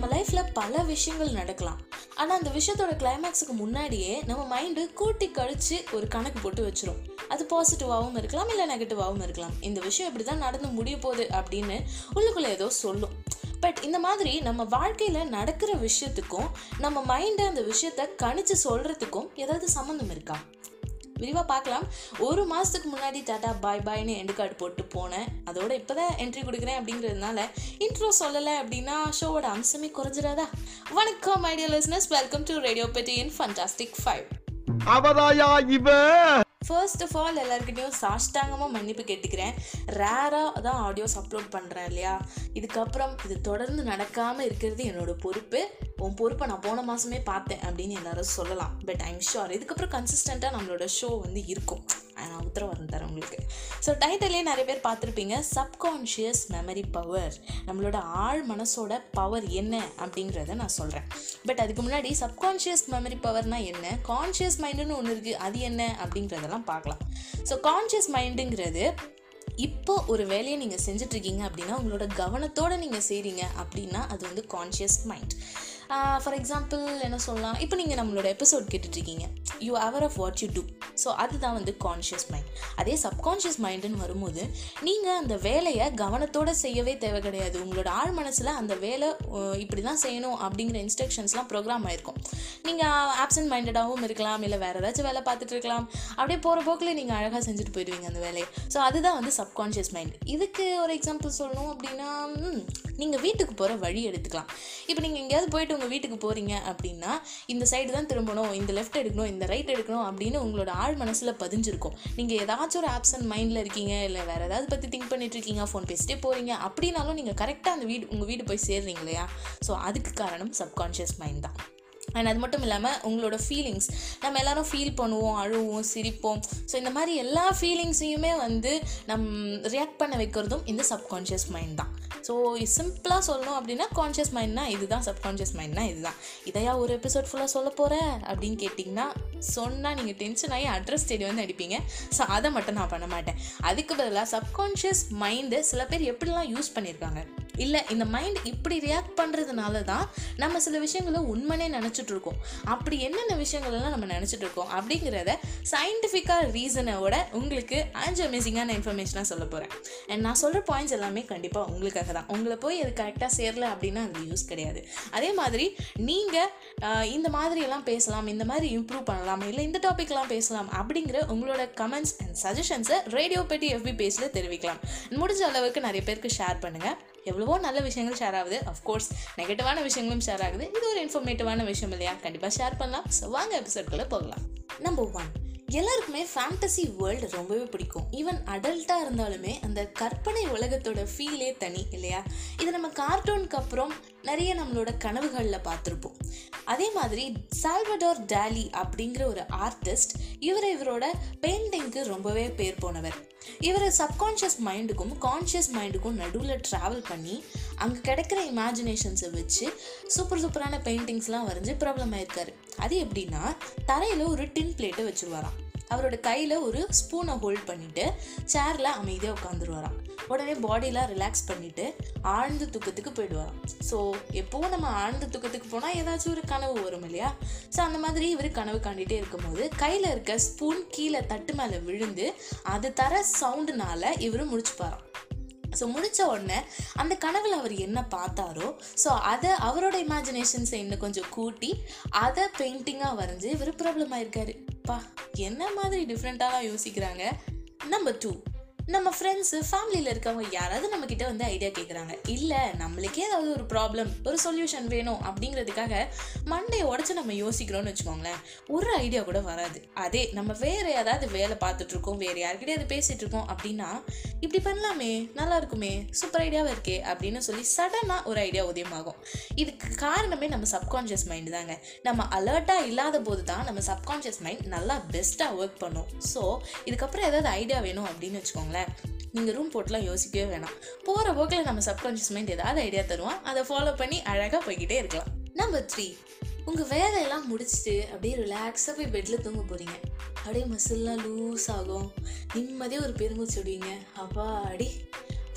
நம்ம லைஃப்பில் பல விஷயங்கள் நடக்கலாம். ஆனால் அந்த விஷயத்தோட கிளைமேக்ஸுக்கு முன்னாடியே நம்ம மைண்டு கூட்டி கழித்து ஒரு கணக்கு போட்டு வச்சிரும். அது பாசிட்டிவாகவும் இருக்கலாம் இல்லை நெகட்டிவாகவும் இருக்கலாம். இந்த விஷயம் இப்படி தான் நடந்து முடிய போகுது அப்படின்னு உள்ளுக்குள்ளே ஏதோ சொல்லும். பட் இந்த மாதிரி நம்ம வாழ்க்கையில் நடக்கிற விஷயத்துக்கும் நம்ம மைண்டை அந்த விஷயத்த கணிச்சு சொல்கிறதுக்கும் ஏதாவது சம்மந்தம் இருக்கா? விரிவாக பார்க்கலாம். ஒரு மாதத்துக்கு முன்னாடி டாட்டா பாய் பாய்னு எண்டு கார்டு போட்டு போனேன். அதோட இப்போ தான் என்ட்ரி கொடுக்குறேன் அப்படிங்கிறதுனால இன்ட்ரோ சொல்லலை அப்படின்னா ஷோவோட அம்சமே குறைஞ்சிடாதா? வணக்கம் idea listeners welcome to radio Petti in fantastic five அவதாயா இவ? ஃபர்ஸ்ட் ஆஃப் ஆல் எல்லாருக்கிட்டையும் சாஷ்டாங்கமாக மன்னிப்பு கேட்டுக்கிறேன். ரேராக தான் ஆடியோஸ் அப்லோட் பண்ணுறேன் இல்லையா? இதுக்கப்புறம் இது தொடர்ந்து நடக்காமல் இருக்கிறது என்னோடய பொறுப்பு. உன் பொறுப்பை நான் போன மாதமே பார்த்தேன் அப்படின்னு எல்லாரும் சொல்லலாம். பட் ஐம் ஷுர் இதுக்கப்புறம் கன்சிஸ்டண்ட்டாக நம்மளோட ஷோ வந்து இருக்கும். நான் உத்தரவாதம் தரேன் உங்களுக்கு. ஸோ டைட்டிலே நிறைய பேர் பார்த்துருப்பீங்க சப்கான்ஷியஸ் மெமரி பவர் நம்மளோட ஆழ் மனசோட பவர் என்ன அப்படிங்கிறத நான் சொல்கிறேன் பட் அதுக்கு முன்னாடி சப்கான்ஷியஸ் மெமரி பவர்னால் என்ன? கான்ஷியஸ் மைண்டுன்னு ஒன்று இருக்குது அது என்ன அப்படிங்கிறதெல்லாம் பார்க்கலாம். ஸோ கான்ஷியஸ் மைண்டுங்கிறது இப்போ ஒரு வேலையை நீங்கள் செஞ்சிட்ருக்கீங்க அப்படின்னா உங்களோட கவனத்தோடு நீங்கள் செய்கிறீங்க அப்படின்னா அது வந்து கான்ஷியஸ் மைண்ட் ஃபார் எக்ஸாம்பிள் என்ன சொல்லலாம்? இப்போ நீங்கள் நம்மளோட எபிசோட் கேட்டுட்ருக்கீங்க you are of what you do so அதுதான் வந்து கான்ஷியஸ் மைண்ட் அதே சப்கான்ஷியஸ் மைண்டுன்னு வரும்போது நீங்கள் அந்த வேலையை கவனத்தோடு செய்யவே தேவை கிடையாது. உங்களோட ஆழ் மனசில் அந்த வேலை இப்படி தான் செய்யணும் அப்படிங்கிற இன்ஸ்ட்ரக்ஷன்ஸ்லாம் ப்ரோக்ராம் ஆயிருக்கும். நீங்கள் ஆப்சன்ட் மைண்டடாகவும் இருக்கலாம் இல்லை வேறு ஏதாச்சும் வேலை பார்த்துட்டு இருக்கலாம். அப்படியே போகிற போக்கில் நீங்கள் அழகாக செஞ்சுட்டு போயிடுவீங்க அந்த வேலையை. ஸோ அதுதான் வந்து சப்கான்ஷியஸ் மைண்ட் இதுக்கு ஒரு எக்ஸாம்பிள் சொல்லணும் அப்படின்னா நீங்கள் வீட்டுக்கு போகிற வழி எடுத்துக்கலாம். இப்போ நீங்கள் எங்கேயாவது போயிட்டு உங்கள் வீட்டுக்கு போகிறீங்க அப்படின்னா இந்த சைடு தான் திரும்பணும் இந்த லெஃப்ட் எடுக்கணும் இந்த ரைட் எடுக்கணும் அப்படின்னு உங்களோட ஆழ் மனசில் பதிஞ்சிருக்கும். நீங்கள் ஏதாச்சும் ஒரு ஆப்சன்ட் மைண்டில் இருக்கீங்க இல்லை வேறு ஏதாவது பற்றி திங்க் பண்ணிட்டு இருக்கீங்க ஃபோன் பேசிட்டே போகிறீங்க அப்படின்னாலும் நீங்கள் கரெக்டாக அந்த வீடு உங்கள் வீடு போய் சேர்றீங்க இல்லையா? ஸோ அதுக்கு காரணம் சப்கான்ஷியஸ் மைண்ட் தான். அண்ட் அது மட்டும் இல்லாமல் உங்களோட ஃபீலிங்ஸ் நம்ம எல்லாரும் ஃபீல் பண்ணுவோம் அழுவோம் சிரிப்போம். ஸோ இந்த மாதிரி எல்லா ஃபீலிங்ஸையுமே வந்து நம் ரியாக்ட் பண்ண வைக்கிறதும் இந்த சப்கான்ஷியஸ் மைண்ட் தான். ஸோ சிம்பிளாக சொல்லணும் அப்படின்னா கான்ஷியஸ் மைண்ட்னா இதுதான் சப்கான்ஷியஸ் மைண்ட்னா இதுதான். இதையா ஒரு எபிசோட் ஃபுல்லாக சொல்ல போகிற அப்படின்னு கேட்டிங்கன்னா சொன்னால் நீங்கள் டென்ஷன் ஆகி அட்ரஸ் தேடி வந்து அடிப்பீங்க. ஸோ அதை மட்டும் நான் பண்ண மாட்டேன். அதுக்கு பதிலாக சப்கான்ஷியஸ் மைண்டு சில பேர் எப்படிலாம் யூஸ் பண்ணியிருக்காங்க இல்லை இந்த மைண்ட் இப்படி ரியாக்ட் பண்ணுறதுனால தான் நம்ம சில விஷயங்களை உண்மையே நினச்சிட்டு இருக்கோம். அப்படி என்னென்ன விஷயங்கள்லாம் நம்ம நினச்சிட்டு இருக்கோம் அப்படிங்கிறத சயின்டிஃபிக்காக ரீசனோட உங்களுக்கு அஞ்சு அமேசிங்கான இன்ஃபர்மேஷனாக சொல்ல போகிறேன் அண்ட் நான் சொல்கிற பாயிண்ட்ஸ் எல்லாமே கண்டிப்பாக உங்களுக்காக தான். உங்களை போய் அது கரெக்டாக சேரல அப்படின்னா அது யூஸ் கிடையாது. அதே மாதிரி நீங்கள் இந்த மாதிரியெல்லாம் பேசலாம் இந்த மாதிரி இம்ப்ரூவ் பண்ணலாம் இல்லை இந்த டாபிக்லாம் பேசலாம் அப்படிங்கிற உங்களோட கமெண்ட்ஸ் அண்ட் சஜஷன்ஸை ரேடியோ பெட்டி எஃபி பேஜில் தெரிவிக்கலாம். முடிஞ்ச அளவுக்கு நிறைய பேருக்கு ஷேர் பண்ணுங்கள் எவ்வளவோ நல்ல விஷயங்கள் ஷேர் ஆகுது. அஃப்கோர்ஸ் நெகட்டிவான விஷயங்களும் ஷேர் ஆகுது. இது ஒரு இன்ஃபர்மேட்டிவான விஷயம் இல்லையா? கண்டிப்பாக ஷேர் பண்ணலாம். ஸோ வாங்க எபிசோட்குள்ளே போகலாம். நம்பர் ஒன் எல்லாருக்குமே ஃபேண்டசி வேர்ல்டு ரொம்பவே பிடிக்கும். ஈவன் அடல்ட்டாக இருந்தாலுமே அந்த கற்பனை உலகத்தோட ஃபீலே தனி இல்லையா? இது நம்ம கார்ட்டூனுக்கு அப்புறம் நிறைய நம்மளோட கனவுகளில் பார்த்துருப்போம். அதே மாதிரி சால்வடோர் டேலி அப்படிங்கிற ஒரு ஆர்டிஸ்ட் இவர் இவரோட பெயிண்டிங்க்கு ரொம்பவே பேர் போனவர். இவர் சப்கான்ஷியஸ் மைண்டுக்கும் கான்ஷியஸ் மைண்டுக்கும் நடுவில் ட்ராவல் பண்ணி அங்கே கிடைக்கிற இமேஜினேஷன்ஸை வச்சு சூப்பர் சூப்பரான பெயிண்டிங்ஸ்லாம் வரைஞ்சி ப்ராப்ளம் ஆயிருக்காரு அது எப்படின்னா தரையில் ஒரு டின் பிளேட்டை வச்சுருவாராம். அவரோட கையில் ஒரு ஸ்பூனை ஹோல்ட் பண்ணிட்டு சேரில் அமைதியாக உட்காந்துருவாராம் உடனே பாடியெலாம் ரிலாக்ஸ் பண்ணிவிட்டு ஆழ்ந்த தூக்கத்துக்கு போயிடுவாராம். ஸோ எப்போவும் நம்ம ஆழ்ந்த தூக்கத்துக்கு போனால் ஏதாச்சும் ஒரு கனவு வரும் இல்லையா? ஸோ அந்த மாதிரி இவர் கனவு காண்டிகிட்டே இருக்கும்போது கையில் இருக்க ஸ்பூன் கீழே தட்டு மேலே விழுந்து அது தர சவுண்டுனால இவர் முடிச்சுப்பாராம். ஸோ முடித்த உடனே அந்த கனவில் அவர் என்ன பார்த்தாரோ ஸோ அதை அவரோட இமேஜினேஷன்ஸை இன்னும் கொஞ்சம் கூட்டி அதை பெயிண்டிங்காக வரைஞ்சி இவர் ப்ராப்ளம் ஆயிருக்காரு பா என்ன மாதிரி டிஃப்ரெண்ட்டாலாம் யோசிக்கிறாங்க? நம்பர் டூ நம்ம ஃப்ரெண்ட்ஸு ஃபேமிலியில் இருக்கவங்க யாராவது நம்மக்கிட்ட வந்து ஐடியா கேட்குறாங்க இல்லை நம்மளுக்கே ஏதாவது ஒரு ப்ராப்ளம் ஒரு சொல்யூஷன் வேணும் அப்படிங்கிறதுக்காக மண்டையை உடச்சி நம்ம யோசிக்கிறோம்னு வச்சுக்கோங்களேன். ஒரு ஐடியா கூட வராது. அதே நம்ம வேறு ஏதாவது வேலை பார்த்துட்ருக்கோம் வேறு யார்கிட்டயாவது பேசிகிட்டு இருக்கோம் அப்படின்னா இப்படி பண்ணலாமே நல்லா இருக்குமே சூப்பர் ஐடியாவாக இருக்கே அப்படின்னு சொல்லி சடனாக ஒரு ஐடியா உதயமாகும். இதுக்கு காரணமே நம்ம சப்கான்ஷியஸ் மைண்டு தாங்க. நம்ம அலர்ட்டாக இல்லாத போது தான் நம்ம சப்கான்ஷியஸ் மைண்ட் நல்லா பெஸ்ட்டாக ஒர்க் பண்ணும். ஸோ இதுக்கப்புறம் ஏதாவது ஐடியா வேணும் அப்படின்னு வச்சுக்கோங்களேன். நீங்கள் ரூம் போட்டுலாம் யோசிக்கவே வேணாம். போகிற போக்கில் நம்ம சப்கான்ஷியஸ் மைண்ட் ஏதாவது ஐடியா தருவோம் அதை ஃபாலோ பண்ணி அழகாக போய்கிட்டே இருக்கலாம். நம்பர் த்ரீ உங்கள் வேலையெல்லாம் முடிச்சுட்டு அப்படியே ரிலாக்ஸாக போய் பெட்டில் தூங்க போகிறீங்க அப்படியே மசில்லாம் லூஸ் ஆகும். நிம்மதியாக ஒரு பெருமூச்சு விடுவீங்க அப்பாடி.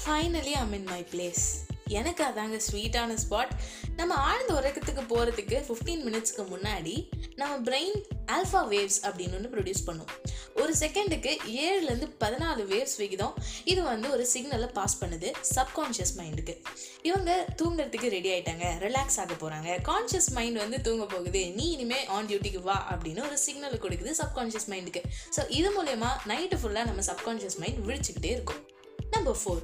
Finally I'm in my place எனக்கு அதாங்க ஸ்வீட்டான ஸ்பாட் நம்ம ஆழ்ந்த உறக்கத்துக்கு போகிறதுக்கு ஃபிஃப்டீன் மினிட்ஸ்க்கு முன்னாடி நம்ம பிரெயின் ஆல்ஃபா வேவ்ஸ் அப்படின்னு ஒன்று ப்ரொடியூஸ் பண்ணும். ஒரு செகண்டுக்கு ஏழுலேருந்து பதினாலு வேவ்ஸ் விகிதம். இது வந்து ஒரு சிக்னலை பாஸ் பண்ணுது சப்கான்ஷியஸ் மைண்டுக்கு இவங்க தூங்குறதுக்கு ரெடி ஆயிட்டாங்க ரிலாக்ஸ் ஆக போகிறாங்க கான்ஷியஸ் மைண்ட் வந்து தூங்க போகுது நீ இனிமேல் ஆன் டியூட்டிக்கு வா அப்படின்னு ஒரு சிக்னல் கொடுக்குது சப்கான்ஷியஸ் மைண்டுக்கு ஸோ இது மூலயமா நைட்டு ஃபுல்லாக நம்ம சப்கான்ஷியஸ் மைண்ட் விழிச்சுக்கிட்டே இருக்கும். நம்பர் ஃபோர்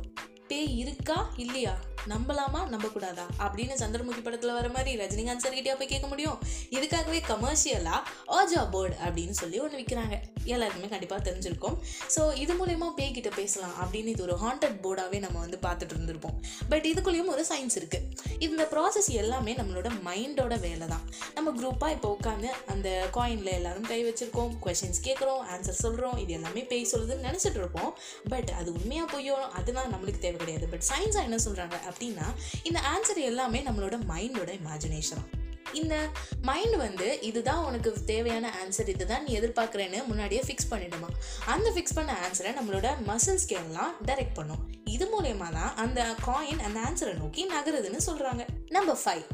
பே இருக்கா இல்லையா? நம்பலாமா? நம்பக்கூடாதா? அப்படின்னு சந்திரமுகி படத்தில் வர மாதிரி ரஜினிகாந்த் சார் போய் கேட்க முடியும். இதுக்காகவே கமர்ஷியலாக ஆஜா போர்டு அப்படின்னு சொல்லி ஒன்று விற்கிறாங்க எல்லாருக்குமே கண்டிப்பாக தெரிஞ்சிருக்கும். ஸோ இது மூலயமா பேய்கிட்ட பேசலாம் அப்படின்னு இது ஒரு ஹாண்டட் போர்டாகவே நம்ம வந்து பார்த்துட்டு இருந்திருப்போம். பட் இதுக்குள்ளேயும் ஒரு சயின்ஸ் இருக்குது இந்த ப்ராசஸ் எல்லாமே நம்மளோட மைண்டோட வேலை தான் நம்ம குரூப்பாக இப்போ உட்காந்து அந்த காயினில் எல்லாரும் கை வச்சுருக்கோம். கொஷின்ஸ் கேட்குறோம் ஆன்சர் சொல்கிறோம் இது எல்லாமே பேய் சொல்லுதுன்னு நினச்சிட்டு இருப்போம். பட் அது உண்மையாக பொய்யோ அதெல்லாம் நம்மளுக்கு தேவை கிடையாது. பட் சயின்ஸாக என்ன சொல்கிறாங்க அப்படின்னா இந்த ஆன்சர் எல்லாமே நம்மளோட மைண்டோட இமேஜினேஷன் இந்த மைண்ட் வந்து இதுதான் உனக்கு தேவையான ஆன்சர் இதுதான் நீ எதிர்பார்க்குறேன்னு முன்னாடியே ஃபிக்ஸ் பண்ணிடுமா. அந்த ஃபிக்ஸ் பண்ண ஆன்சரை நம்மளோட மசில் ஸ்கேல்லாம் டைரக்ட் பண்ணும். இது மூலயமா தான் அந்த காயின் அந்த ஆன்சரை நோக்கி நகருதுன்னு சொல்கிறாங்க நம்பர் ஃபைவ்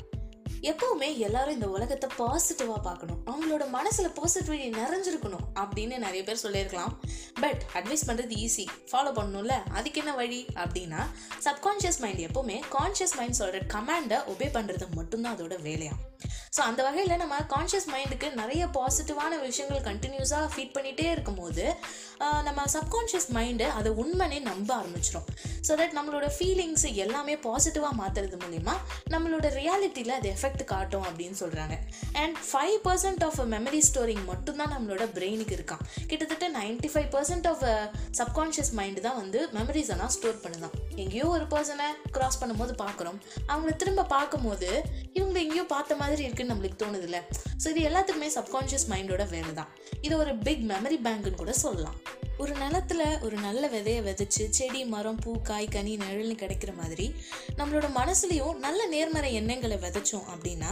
எப்பவுமே எல்லாரும் இந்த உலகத்தை பாசிட்டிவாக பார்க்கணும். அவங்களோட மனசில் பாசிட்டிவிட்டி நிறைஞ்சிருக்கணும் அப்படின்னு நிறைய பேர் சொல்லியிருக்கலாம். பட் அட்வைஸ் பண்ணுறது ஈஸி ஃபாலோ பண்ணணும்ல? அதுக்கு என்ன வழி? அப்படின்னா சப்கான்ஷியஸ் மைண்ட் எப்போவுமே கான்ஷியஸ் மைண்ட் சொல்கிற கமாண்டை ஒபே பண்ணுறது மட்டும்தான் அதோட வேலையாக ஸோ அந்த வகையில் நம்ம கான்ஷியஸ் மைண்டுக்கு நிறைய பாசிட்டிவான விஷயங்கள் கண்டினியூஸாக ஃபீட் பண்ணிகிட்டே இருக்கும்போது நம்ம சப்கான்ஷியஸ் மைண்டு அதை உண்மைனே நம்ப ஆரம்பிச்சிடும் ஸோ தட் நம்மளோட ஃபீலிங்ஸ் எல்லாமே பாசிட்டிவாக மாற்றுறது மூலிமா நம்மளோட ரியாலிட்டியில் அது எஃபெக்ட் காட்டும் அப்படின்னு சொல்கிறாங்க and five percent of memory storing மட்டும்தான் நம்மளோட பிரெயினுக்கு இருக்கான் கிட்டத்தட்ட ninety five percent of subconscious mind தான் வந்து மெமரிஸ் எல்லாம் ஸ்டோர் பண்ணுதான். எங்கேயோ ஒரு பர்சனை கிராஸ் பண்ணும்போது பார்க்குறோம். அவங்கள திரும்ப பார்க்கும்போது இவங்களை எங்கேயோ பார்த்த மாதிரி இருக்குன்னு நம்மளுக்கு தோணுதுல்ல. ஸோ இது எல்லாத்துக்குமே சப்கான்ஷியஸ் மைண்டோட வேலை தான் இது ஒரு பிக் மெமரி பேங்க்னு கூட சொல்லலாம். ஒரு நிலத்துல ஒரு நல்ல விதையை விதைச்சு செடி மரம் பூ காய் கனி நிழல்னு கிடைக்கிற மாதிரி நம்மளோட மனசுலையும் நல்ல நேர்மறை எண்ணங்களை விதைச்சோம் அப்படின்னா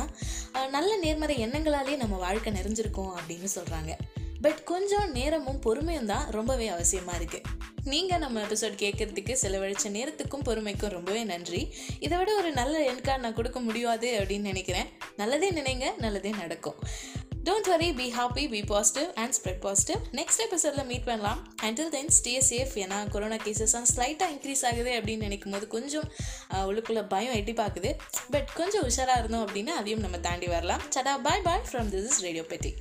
நல்ல நேர்மறை எண்ணங்களாலே நம்ம வாழ்க்கை நிறைஞ்சிருக்கோம் அப்படின்னு சொல்கிறாங்க பட் கொஞ்சம் நேரமும் பொறுமையும் தான் ரொம்பவே அவசியமாக இருக்குது நீங்கள் நம்ம எபிசோட் கேட்கறதுக்கு செலவழிச்ச நேரத்துக்கும் பொறுமைக்கும் ரொம்பவே நன்றி. இதை விட ஒரு நல்ல எண்கார்டு நான் கொடுக்க முடியாது அப்படின்னு நினைக்கிறேன். நல்லதே நினைங்க நல்லதே நடக்கும். Don't worry be happy be positive and spread positive next எபிசோடில் மீட் பண்ணலாம். அண்டில் தென் ஸ்டே சேஃப் ஏன்னா கொரோனா கேசஸ்லாம் ஸ்லைட்டாக இன்க்ரீஸ் ஆகுது அப்படின்னு நினைக்கும் போது கொஞ்சம் ஆஹ், உள்ளுக்குள்ள பயம் எட்டி பார்க்குது. பட் கொஞ்சம் உஷாராக இருந்தோம் அப்படின்னா அதையும் நம்ம தாண்டி வரலாம். சடா bye bye from this is radio Petti